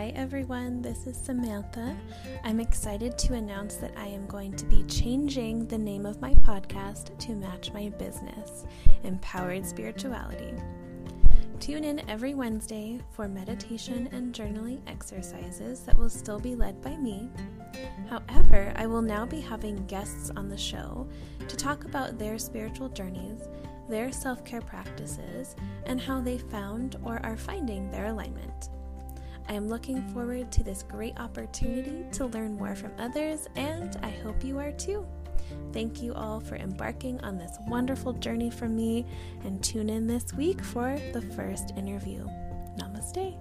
everyone, this is Samantha. I'm excited to announce that I am going to be changing the name of my podcast to match my business, Empowered Spirituality. Tune in every Wednesday for meditation and journaling exercises that will still be led by me. However, I will now be having guests on the show to talk about their spiritual journeys, their self care practices, and how they found or are finding their alignment. I am looking forward to this great opportunity to learn more from others, and I hope you are too. Thank you all for embarking on this wonderful journey from me, and tune in this week for the first interview. Namaste.